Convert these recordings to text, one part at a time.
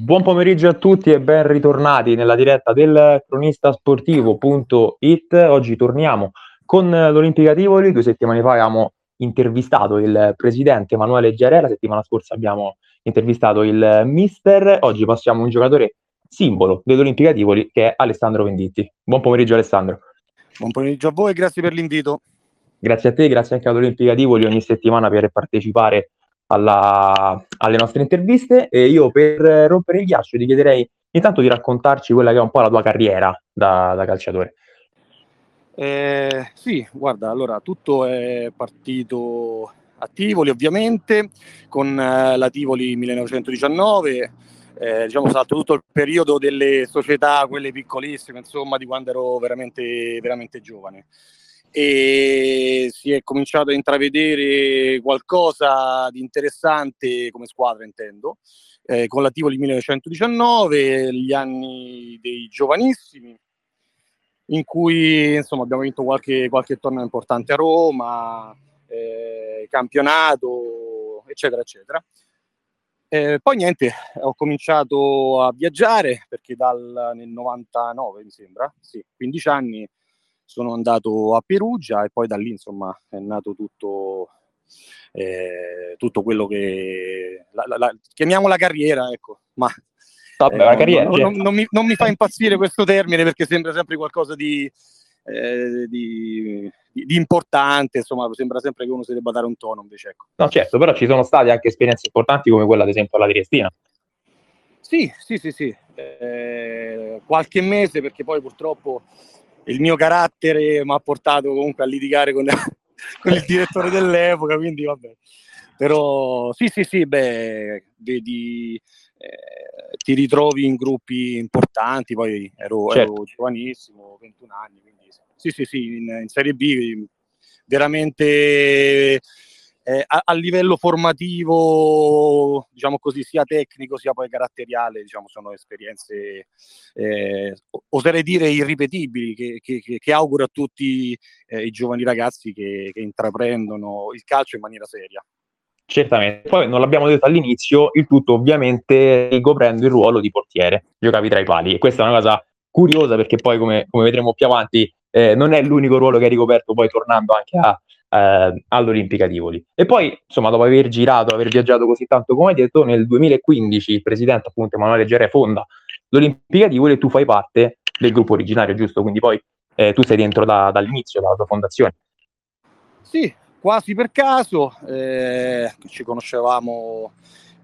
Buon pomeriggio a tutti e ben ritornati nella diretta del cronistasportivo.it. Oggi torniamo con l'Olimpica Tivoli. Due settimane fa abbiamo intervistato il presidente Emanuele Giarè, la settimana scorsa abbiamo intervistato il mister. Oggi passiamo a un giocatore simbolo dell'Olimpica Tivoli che è Alessandro Venditti. Buon pomeriggio Alessandro. Buon pomeriggio a voi e grazie per l'invito. Grazie a te, grazie anche all'Olimpica Tivoli ogni settimana per partecipare alla, alle nostre interviste e io per rompere il ghiaccio ti chiederei intanto di raccontarci quella che è un po' la tua carriera da, da calciatore. Eh, sì, guarda, allora tutto è partito a Tivoli ovviamente, con eh, la Tivoli 1919, eh, diciamo stato tutto il periodo delle società, quelle piccolissime, insomma, di quando ero veramente, veramente giovane e si è cominciato a intravedere qualcosa di interessante come squadra, intendo, eh, con la Tivoli 1919, gli anni dei giovanissimi, in cui insomma, abbiamo vinto qualche, qualche torneo importante a Roma, eh, campionato, eccetera, eccetera. Eh, poi niente, ho cominciato a viaggiare perché dal, nel 99 mi sembra, sì, 15 anni, sono andato a Perugia e poi da lì insomma è nato tutto, eh, tutto quello che la, la, la, chiamiamo la carriera, ecco, ma Vabbè, eh, la carriera, non, non, non, mi, non, mi, fa impazzire questo termine perché sembra sempre qualcosa di, eh, di, di, di, importante, insomma, sembra sempre che uno si debba dare un tono invece. Ecco. No, certo, però ci sono state anche esperienze importanti come quella, ad esempio, alla Triestina. Sì, sì, sì, sì. Eh, qualche mese perché poi purtroppo il mio carattere mi ha portato comunque a litigare con, con il direttore dell'epoca, quindi vabbè. Però sì, sì, sì, beh, vedi, eh, ti ritrovi in gruppi importanti, poi ero, certo. ero giovanissimo, 21 anni, quindi sì, sì, sì, in, in Serie B veramente eh, a, a, livello formativo, diciamo così, sia tecnico sia poi caratteriale, diciamo, sono esperienze, eh, oserei dire, irripetibili, che, che, che auguro a tutti eh, i giovani ragazzi che, che intraprendono il calcio in maniera seria. Certamente, poi non l'abbiamo detto all'inizio, il tutto ovviamente ricoprendo il ruolo di portiere, giocavi tra i pali. E questa è una cosa curiosa perché poi come, come vedremo più avanti eh, non è l'unico ruolo che hai ricoperto poi tornando anche a, eh, all'Olimpica Tivoli. E poi, insomma, dopo aver girato, aver viaggiato così tanto come hai detto, nel 2015 il presidente appunto Emanuele Gerè fonda l'Olimpica Tivoli e tu fai parte del gruppo originario, giusto? Quindi poi eh, tu sei dentro da, dall'inizio, dalla tua fondazione. Sì, quasi per caso, eh, ci conoscevamo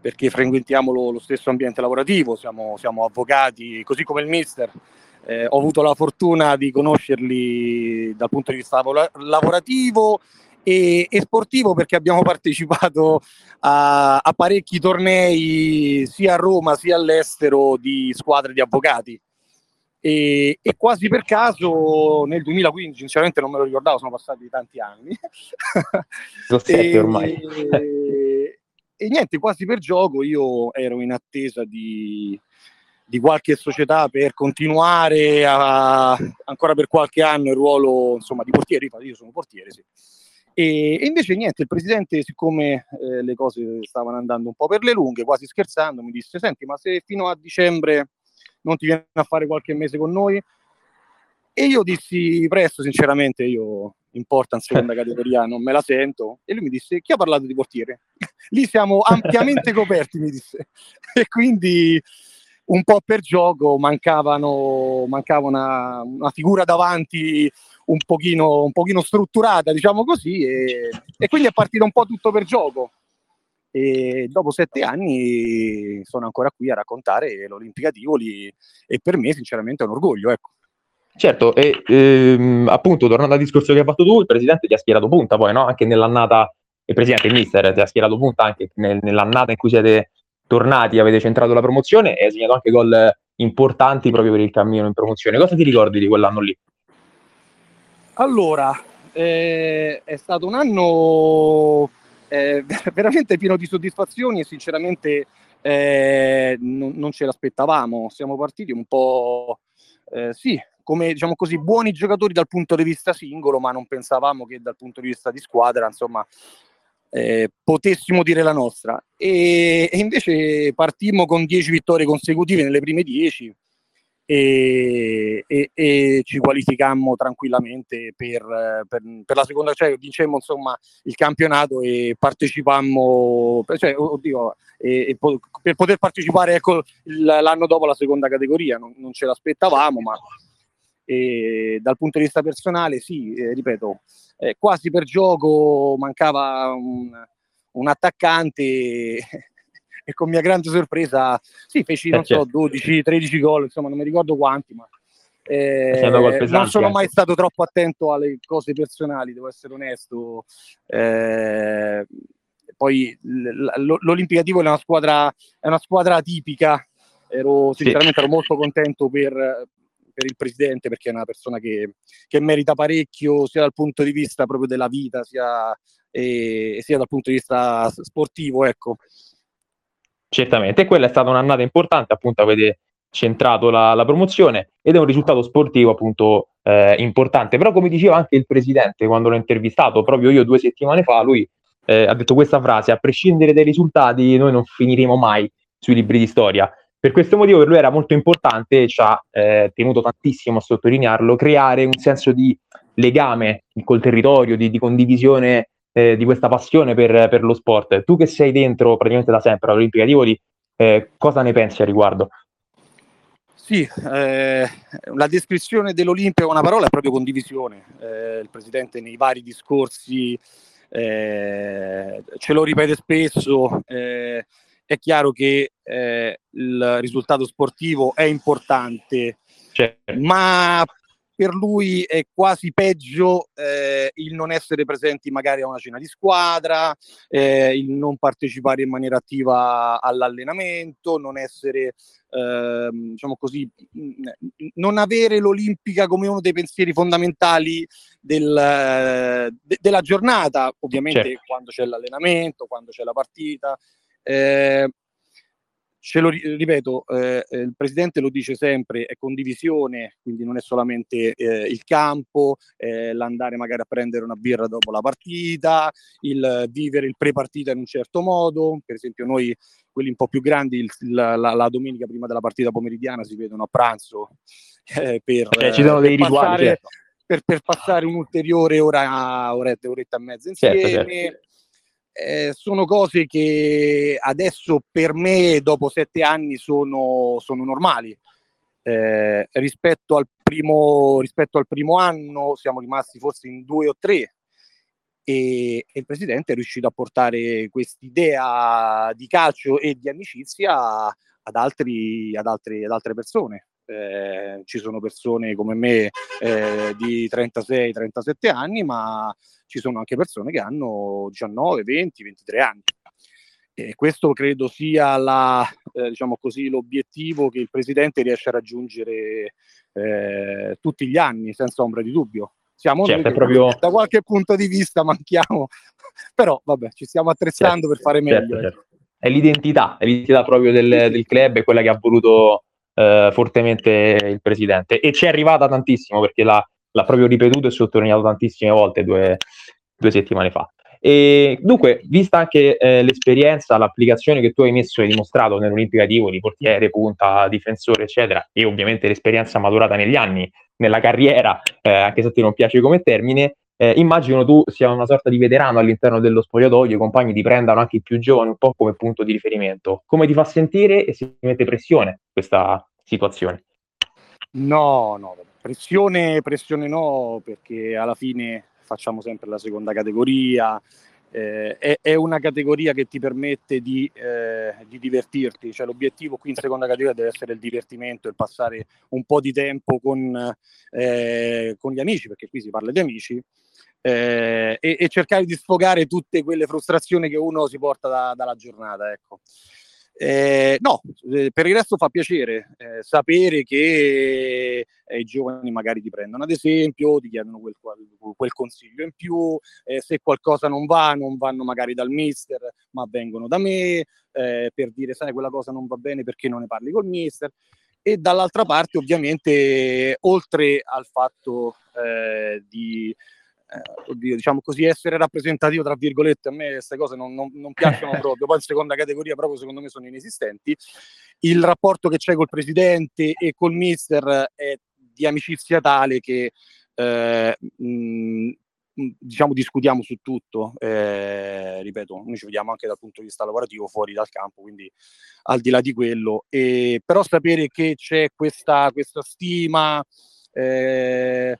perché frequentiamo lo, lo stesso ambiente lavorativo, siamo, siamo, avvocati, così come il mister. Eh, ho avuto la fortuna di conoscerli dal punto di vista lavorativo e, e sportivo perché abbiamo partecipato a, a, parecchi tornei sia a Roma sia all'estero di squadre di avvocati. E, e, quasi per caso nel 2015, sinceramente non me lo ricordavo, sono passati tanti anni. e, ormai. e, e niente, quasi per gioco io ero in attesa di, di qualche società per continuare a, ancora per qualche anno il ruolo insomma, di portiere, io sono portiere, sì. E, e invece niente, il presidente, siccome eh, le cose stavano andando un po' per le lunghe, quasi scherzando, mi disse, senti, ma se fino a dicembre non ti viene a fare qualche mese con noi? E io dissi presto, sinceramente, io in seconda categoria non me la sento. E lui mi disse, chi ha parlato di portiere? Lì siamo ampiamente coperti, mi disse. E quindi un po' per gioco mancavano, mancava una, una figura davanti un pochino, un pochino strutturata, diciamo così, e, e, quindi è partito un po' tutto per gioco. E dopo sette anni sono ancora qui a raccontare l'Olimpica Tivoli e per me sinceramente è un orgoglio. Ecco. Certo, e ehm, appunto tornando al discorso che hai fatto tu, il presidente ti ha schierato punta poi, no? Anche nell'annata, il presidente, il mister, ti ha schierato punta anche nel, nell'annata in cui siete tornati, avete centrato la promozione e hai segnato anche gol importanti proprio per il cammino in promozione. Cosa ti ricordi di quell'anno lì? Allora, eh, è stato un anno eh, veramente pieno di soddisfazioni e sinceramente eh, non, non, ce l'aspettavamo. Siamo partiti un po', eh, sì, come diciamo così, buoni giocatori dal punto di vista singolo, ma non pensavamo che dal punto di vista di squadra, insomma, eh, potessimo dire la nostra. E, e, invece partimmo con 10 vittorie consecutive nelle prime 10 e, e, e ci qualificammo tranquillamente per, per, per, la seconda, cioè vincemmo insomma il campionato e partecipammo, cioè, oddio, per poter partecipare ecco, l'anno dopo la seconda categoria, non, non ce l'aspettavamo, ma dal punto di vista personale sì, eh, ripeto, eh, quasi per gioco mancava un, un attaccante e con mia grande sorpresa sì, feci non so 12-13 gol, insomma non mi ricordo quanti, ma eh, non sono mai stato troppo attento alle cose personali, devo essere onesto. Eh, poi l'Olimpicativo è una squadra, è una squadra tipica. Ero sinceramente ero molto contento per, per il presidente perché è una persona che, che, merita parecchio sia dal punto di vista proprio della vita sia, e, sia dal punto di vista sportivo. Ecco. Certamente, quella è stata un'annata importante, appunto avete centrato la, la promozione ed è un risultato sportivo appunto eh, importante. Però come diceva anche il presidente quando l'ho intervistato proprio io due settimane fa, lui eh, ha detto questa frase, a prescindere dai risultati noi non finiremo mai sui libri di storia. Per questo motivo per lui era molto importante, e ci ha eh, tenuto tantissimo a sottolinearlo, creare un senso di legame col territorio, di, di condivisione eh, di questa passione per, per, lo sport. Tu che sei dentro praticamente da sempre all'Olimpica Tivoli, eh, cosa ne pensi a riguardo? Sì, eh, la descrizione dell'Olimpia con una parola è proprio condivisione. Eh, il Presidente nei vari discorsi eh, ce lo ripete spesso. È chiaro che eh, il risultato sportivo è importante, certo. ma per lui è quasi peggio eh, il non essere presenti magari a una cena di squadra, eh, il non partecipare in maniera attiva all'allenamento, non essere, eh, diciamo così, non avere l'Olimpica come uno dei pensieri fondamentali del, de, della giornata, ovviamente certo. quando c'è l'allenamento, quando c'è la partita. Eh, ce lo ripeto, eh, eh, il presidente lo dice sempre, è condivisione, quindi non è solamente eh, il campo, eh, l'andare magari a prendere una birra dopo la partita, il vivere il pre-partita in un certo modo, per esempio noi quelli un po' più grandi il, la, la, la, domenica prima della partita pomeridiana si vedono a pranzo eh, per, cioè, ci sono dei rituali, passare, certo. per, per, passare un'ulteriore ora, oretta, oretta e mezza insieme. Certo, certo eh, sono cose che adesso per me, dopo sette anni, sono, sono normali. Eh, rispetto, al primo, rispetto al primo anno siamo rimasti forse in due o tre e, e il presidente è riuscito a portare quest'idea di calcio e di amicizia ad, altri, ad, altri, ad altre persone. Eh, ci sono persone come me eh, di 36-37 anni, ma ci sono anche persone che hanno 19, 20, 23 anni. E questo credo sia la, eh, diciamo così, l'obiettivo che il Presidente riesce a raggiungere eh, tutti gli anni, senza ombra di dubbio. Siamo certo, noi proprio... da qualche punto di vista manchiamo, però vabbè, ci stiamo attrezzando certo, per fare meglio. Certo, certo. È l'identità, è l'identità proprio del, del club, è quella che ha voluto eh, fortemente il Presidente. E ci è arrivata tantissimo perché l'ha l'ha proprio ripetuto e sottolineato tantissime volte due, due settimane fa. E dunque, vista anche eh, l'esperienza, l'applicazione che tu hai messo e dimostrato nell'Olimpica di portiere, punta, difensore, eccetera, e ovviamente l'esperienza maturata negli anni, nella carriera, eh, anche se te non piace come termine, eh, immagino tu sia una sorta di veterano all'interno dello spogliatoio, i compagni ti prendano anche i più giovani un po' come punto di riferimento. Come ti fa sentire e se ti mette pressione questa situazione? No, no, pressione, pressione no, perché alla fine facciamo sempre la seconda categoria. Eh, è, è, una categoria che ti permette di, eh, di, divertirti, cioè l'obiettivo qui in seconda categoria deve essere il divertimento, il passare un po' di tempo con, eh, con gli amici, perché qui si parla di amici, eh, e, e, cercare di sfogare tutte quelle frustrazioni che uno si porta da, dalla giornata. Ecco. Eh, no, eh, per il resto fa piacere eh, sapere che eh, i giovani magari ti prendono ad esempio, ti chiedono quel, quel consiglio in più, eh, se qualcosa non va, non vanno magari dal mister, ma vengono da me eh, per dire sai quella cosa non va bene perché non ne parli col mister. E dall'altra parte ovviamente oltre al fatto di eh, oddio, diciamo così, essere rappresentativo, tra virgolette, a me queste cose non, non, non piacciono proprio, poi in seconda categoria proprio secondo me sono inesistenti. Il rapporto che c'è col presidente e col mister è di amicizia tale che eh, mh, diciamo discutiamo su tutto, eh, ripeto, noi ci vediamo anche dal punto di vista lavorativo fuori dal campo, quindi al di là di quello, e, però sapere che c'è questa, questa stima, eh,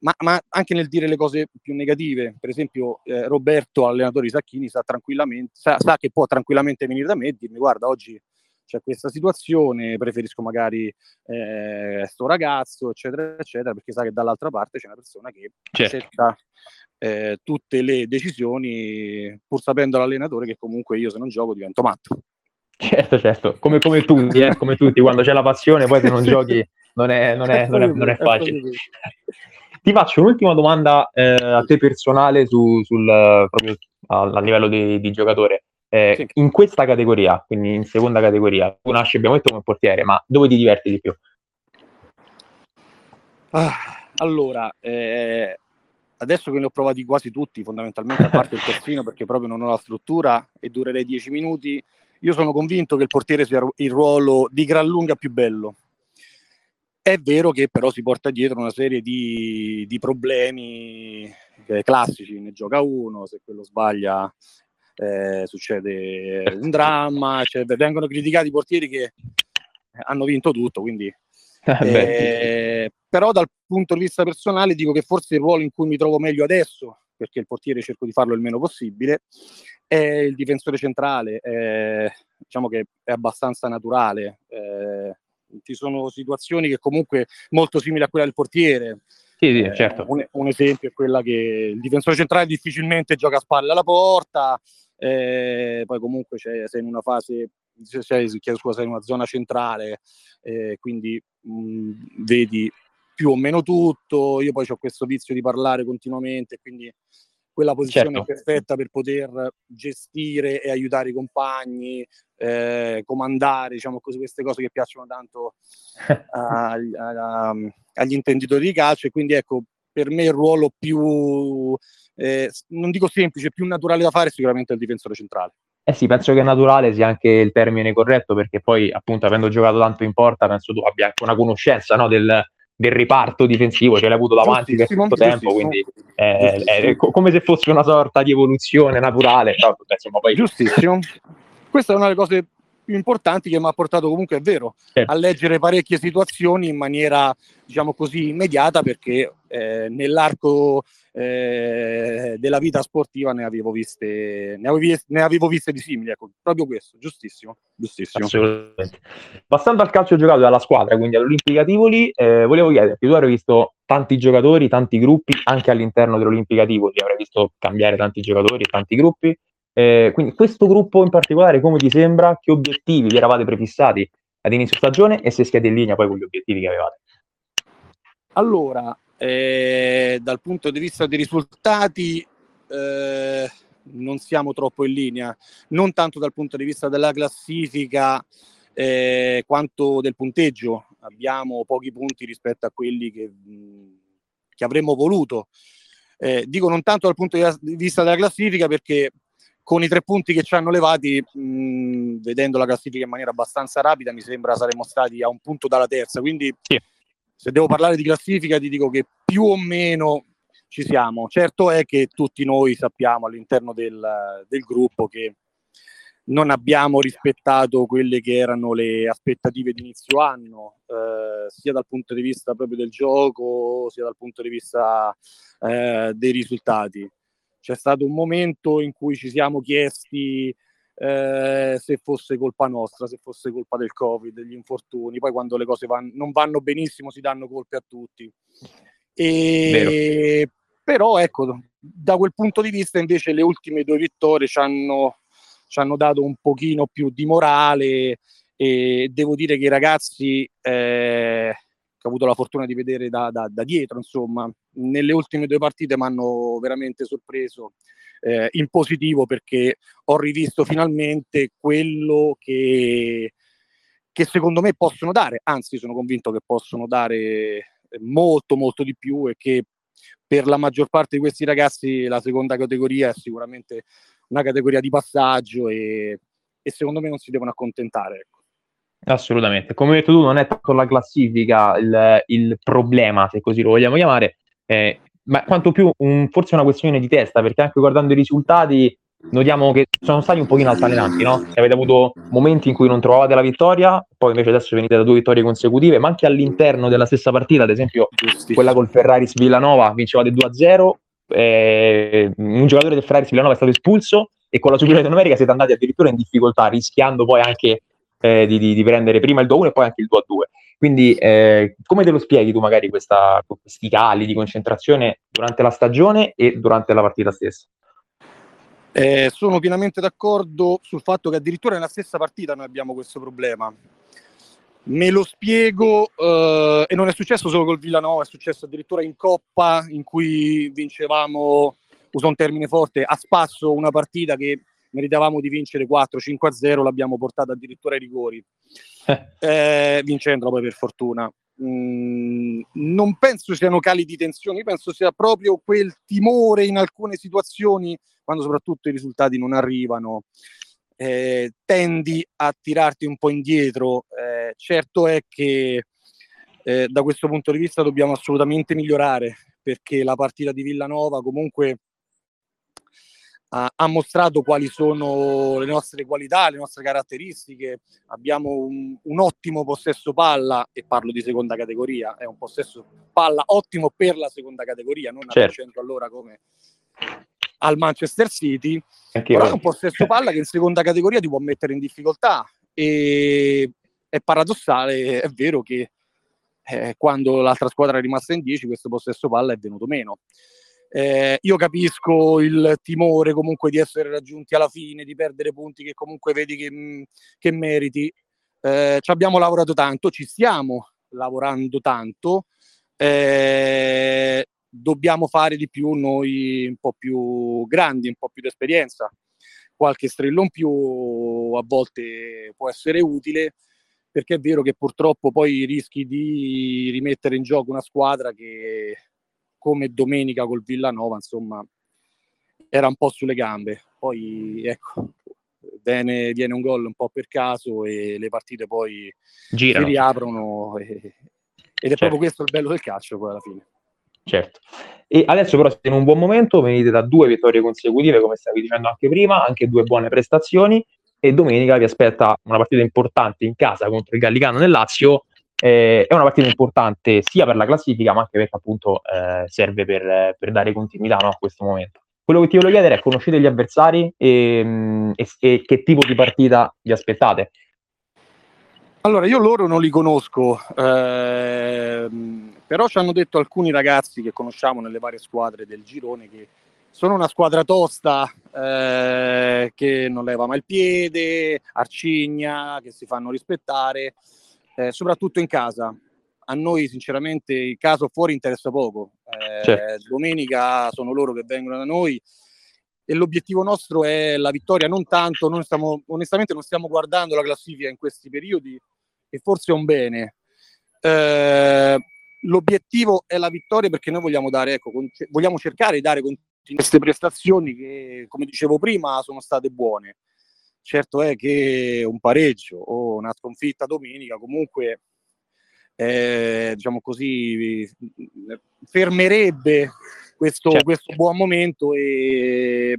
ma, ma, anche nel dire le cose più negative, per esempio eh, Roberto, allenatore di Sacchini, sa, tranquillamente, sa, sa, che può tranquillamente venire da me e dirmi guarda oggi c'è questa situazione, preferisco magari eh, sto ragazzo, eccetera, eccetera, perché sa che dall'altra parte c'è una persona che certo. accetta eh, tutte le decisioni, pur sapendo l'allenatore che comunque io se non gioco divento matto. Certo, certo, come, come tutti, eh, come tutti, quando c'è la passione poi se non giochi non è, non è, non è, non è facile. Ti faccio un'ultima domanda eh, a te personale su, sul, proprio a, a livello di, di giocatore. Eh, sì. In questa categoria, quindi in seconda categoria, tu nasci, abbiamo detto, come portiere, ma dove ti diverti di più? Ah, allora, eh, adesso che ne ho provati quasi tutti, fondamentalmente, a parte il terzino, perché proprio non ho la struttura e durerei dieci minuti, io sono convinto che il portiere sia il ruolo di gran lunga più bello. È vero che però si porta dietro una serie di, di problemi eh, classici, ne gioca uno, se quello sbaglia eh, succede un dramma, cioè, vengono criticati i portieri che hanno vinto tutto, quindi... Eh, però dal punto di vista personale dico che forse il ruolo in cui mi trovo meglio adesso, perché il portiere cerco di farlo il meno possibile, è il difensore centrale, è, diciamo che è abbastanza naturale. Eh, ci sono situazioni che comunque molto simili a quella del portiere, sì, sì, certo. Eh, un, un, esempio è quella che il difensore centrale difficilmente gioca a spalle alla porta, eh, poi comunque sei in una fase, sei, chiedo scusa, sei in una zona centrale, eh, quindi mh, vedi più o meno tutto, io poi ho questo vizio di parlare continuamente, quindi quella posizione certo. perfetta per poter gestire e aiutare i compagni, eh, comandare, diciamo così, queste cose che piacciono tanto a, a, a, agli intenditori di calcio e quindi ecco, per me il ruolo più eh, non dico semplice, più naturale da fare è sicuramente il difensore centrale. Eh sì, penso che naturale sia anche il termine corretto, perché poi, appunto, avendo giocato tanto in porta, penso tu abbia anche una conoscenza no, del, del, riparto difensivo, ce l'hai avuto davanti per tanto tempo, quindi è, è, come se fosse una sorta di evoluzione naturale. Però, insomma, poi... Giustissimo. Questa è una delle cose più importanti che mi ha portato comunque, è vero, certo. a leggere parecchie situazioni in maniera, diciamo così, immediata perché eh, nell'arco eh, della vita sportiva ne avevo viste, ne avevo ne avevo viste di simili, ecco, proprio questo, giustissimo, giustissimo. Assolutamente. Passando al calcio giocato dalla squadra, quindi all'Olimpica Tivoli, eh, volevo chiederti, tu avrai visto tanti giocatori, tanti gruppi, anche all'interno dell'Olimpica Tivoli, avrai visto cambiare tanti giocatori, tanti gruppi, eh, quindi questo gruppo in particolare, come ti sembra, che obiettivi vi eravate prefissati ad inizio stagione e se siete in linea poi con gli obiettivi che avevate? Allora, eh, dal punto di vista dei risultati, eh, non siamo troppo in linea, non tanto dal punto di vista della classifica eh, quanto del punteggio. Abbiamo pochi punti rispetto a quelli che, che avremmo voluto. Eh, dico non tanto dal punto di vista della classifica perché con i tre punti che ci hanno levati, mh, vedendo la classifica in maniera abbastanza rapida, mi sembra saremmo stati a un punto dalla terza. Quindi, sì. se devo parlare di classifica, ti dico che più o meno ci siamo. Certo è che tutti noi sappiamo all'interno del, del gruppo che non abbiamo rispettato quelle che erano le aspettative di inizio anno, eh, sia dal punto di vista proprio del gioco, sia dal punto di vista eh, dei risultati c'è stato un momento in cui ci siamo chiesti eh, se fosse colpa nostra, se fosse colpa del Covid, degli infortuni, poi quando le cose van- non vanno benissimo si danno colpe a tutti. E... Però ecco, da quel punto di vista invece le ultime due vittorie ci hanno, ci hanno dato un pochino più di morale. E devo dire che i ragazzi eh, che ho avuto la fortuna di vedere da, da, da dietro, insomma, nelle ultime due partite mi hanno veramente sorpreso eh, in positivo perché ho rivisto finalmente quello che, che secondo me possono dare, anzi sono convinto che possono dare molto molto di più e che per la maggior parte di questi ragazzi la seconda categoria è sicuramente una categoria di passaggio e, e secondo me non si devono accontentare. Assolutamente, come hai detto tu, non è tanto la classifica il, il problema, se così lo vogliamo chiamare, eh, ma quanto più un, forse una questione di testa, perché anche guardando i risultati notiamo che sono stati un pochino altalenanti, no? Avete avuto momenti in cui non trovavate la vittoria, poi invece adesso venite da due vittorie consecutive, ma anche all'interno della stessa partita, ad esempio quella col Ferraris Villanova, vincevate 2-0, eh, un giocatore del Ferraris Villanova è stato espulso e con la superiorità numerica siete andati addirittura in difficoltà, rischiando poi anche eh, di, di, di, prendere prima il 2-1 e poi anche il 2-2. Quindi eh, come te lo spieghi tu magari questa, questi cali di concentrazione durante la stagione e durante la partita stessa? Eh, sono pienamente d'accordo sul fatto che addirittura nella stessa partita noi abbiamo questo problema. Me lo spiego, eh, e non è successo solo col Villanova, è successo addirittura in Coppa, in cui vincevamo, uso un termine forte, a spasso una partita che meritavamo di vincere 4-5-0, l'abbiamo portata addirittura ai rigori, eh, vincendo poi per fortuna. Mm, non penso siano cali di tensione, penso sia proprio quel timore in alcune situazioni, quando soprattutto i risultati non arrivano, eh, tendi a tirarti un po' indietro. Eh, certo è che eh, da questo punto di vista dobbiamo assolutamente migliorare, perché la partita di Villanova comunque ha, ha, mostrato quali sono le nostre qualità, le nostre caratteristiche. Abbiamo un, un, ottimo possesso palla, e parlo di seconda categoria, è un possesso palla ottimo per la seconda categoria, non certo. a 100 all'ora come al Manchester City. Anche però è un possesso palla che in seconda categoria ti può mettere in difficoltà. E è paradossale, è vero che eh, quando l'altra squadra è rimasta in 10, questo possesso palla è venuto meno. Eh, io capisco il timore comunque di essere raggiunti alla fine, di perdere punti che comunque vedi che, mm, che meriti. Eh, ci abbiamo lavorato tanto, ci stiamo lavorando tanto. Eh, dobbiamo fare di più noi un po' più grandi, un po' più di esperienza. Qualche strillo in più a volte può essere utile perché è vero che purtroppo poi rischi di rimettere in gioco una squadra che come domenica col Villanova, insomma, era un po' sulle gambe. Poi, ecco, viene, viene un gol un po' per caso e le partite poi Girano. si riaprono e, ed è certo. proprio questo il bello del calcio poi alla fine. Certo. E adesso però siete in un buon momento, venite da due vittorie consecutive, come stavi dicendo anche prima, anche due buone prestazioni e domenica vi aspetta una partita importante in casa contro il Gallicano nel Lazio eh, è una partita importante sia per la classifica, ma anche perché appunto eh, serve per, per, dare continuità no, a questo momento. Quello che ti voglio chiedere è: conoscete gli avversari e, mm, e, e che tipo di partita vi aspettate? Allora, io loro non li conosco, ehm, però ci hanno detto alcuni ragazzi che conosciamo nelle varie squadre del girone che sono una squadra tosta eh, che non leva mai il piede, arcigna, che si fanno rispettare eh, soprattutto in casa. A noi sinceramente il caso fuori interessa poco. Eh, certo. Domenica sono loro che vengono da noi e l'obiettivo nostro è la vittoria, non tanto, non stiamo, onestamente non stiamo guardando la classifica in questi periodi e forse è un bene. Eh, l'obiettivo è la vittoria perché noi vogliamo dare, ecco, con, vogliamo cercare di dare queste prestazioni che, come dicevo prima, sono state buone. Certo è che un pareggio o una sconfitta domenica comunque, eh, diciamo così, fermerebbe questo, certo. questo buon momento e,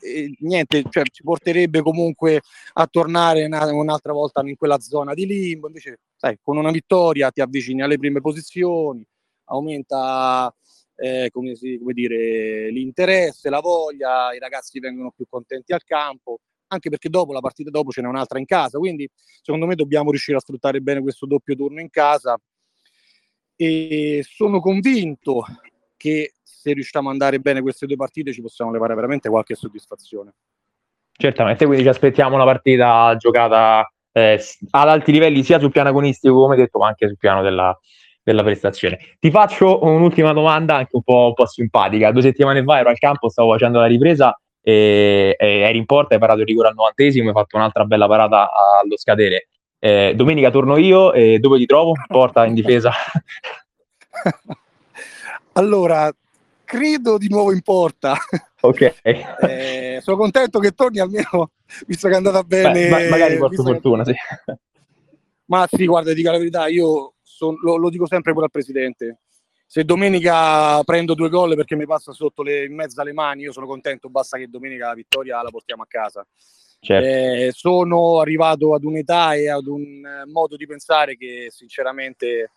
e niente, cioè, ci porterebbe comunque a tornare una, un'altra volta in quella zona di limbo. Invece, sai, con una vittoria ti avvicini alle prime posizioni, aumenta eh, come, si, come dire, l'interesse, la voglia, i ragazzi vengono più contenti al campo anche perché dopo la partita dopo ce n'è un'altra in casa, quindi secondo me dobbiamo riuscire a sfruttare bene questo doppio turno in casa e sono convinto che se riusciamo ad andare bene queste due partite ci possiamo levare veramente qualche soddisfazione. Certamente, quindi ci aspettiamo una partita giocata eh, ad alti livelli sia sul piano agonistico come detto ma anche sul piano della, della prestazione. Ti faccio un'ultima domanda anche un po', un po', simpatica. Due settimane fa ero al campo, stavo facendo la ripresa e, e eri in porta, hai parato il rigore al novantesimo, hai fatto un'altra bella parata allo scadere. Eh, domenica torno io e dove ti trovo? Porta in difesa. allora, credo di nuovo in porta. Ok. eh, sono contento che torni almeno, visto che è andata bene. Beh, ma magari porto fortuna, che... sì. Ma sì, guarda, dico la verità, io son, lo, lo, dico sempre pure al presidente. Se domenica prendo due gol perché mi passa sotto le, in mezzo alle mani, io sono contento, basta che domenica la vittoria la portiamo a casa. Certo. Eh, sono arrivato ad un'età e ad un modo di pensare che sinceramente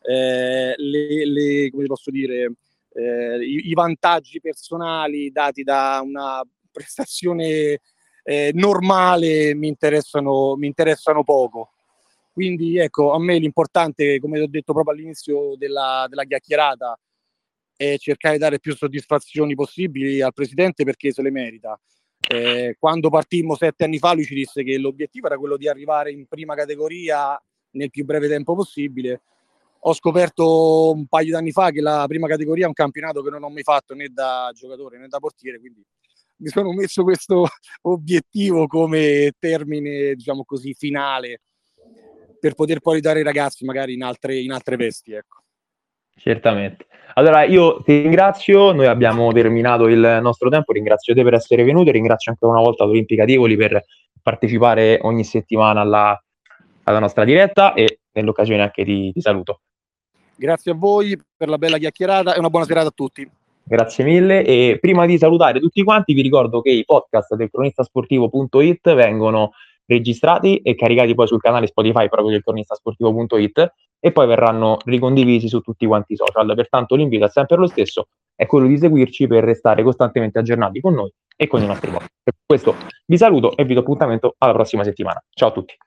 eh, le, le, come posso dire, eh, i, i, vantaggi personali dati da una prestazione eh, normale mi interessano, mi interessano poco. Quindi ecco, a me l'importante, come ho detto proprio all'inizio della, della chiacchierata, è cercare di dare più soddisfazioni possibili al presidente perché se le merita. Eh, quando partimmo sette anni fa lui ci disse che l'obiettivo era quello di arrivare in prima categoria nel più breve tempo possibile. Ho scoperto un paio di anni fa che la prima categoria è un campionato che non ho mai fatto né da giocatore né da portiere, quindi mi sono messo questo obiettivo come termine, diciamo così, finale per poter poi ridare ai ragazzi magari in altre, in altre vesti. Ecco. Certamente. Allora io ti ringrazio, noi abbiamo terminato il nostro tempo, ringrazio te per essere venuto e ringrazio ancora una volta l'Olimpica Tivoli per partecipare ogni settimana alla, alla nostra diretta e nell'occasione anche ti, ti saluto. Grazie a voi per la bella chiacchierata e una buona serata a tutti. Grazie mille e prima di salutare tutti quanti vi ricordo che i podcast del cronistasportivo.it vengono registrati e caricati poi sul canale Spotify proprio del cronistasportivo.it e poi verranno ricondivisi su tutti quanti i social. Pertanto l'invito è sempre lo stesso, è quello di seguirci per restare costantemente aggiornati con noi e con i nostri podcast. Per questo vi saluto e vi do appuntamento alla prossima settimana. Ciao a tutti.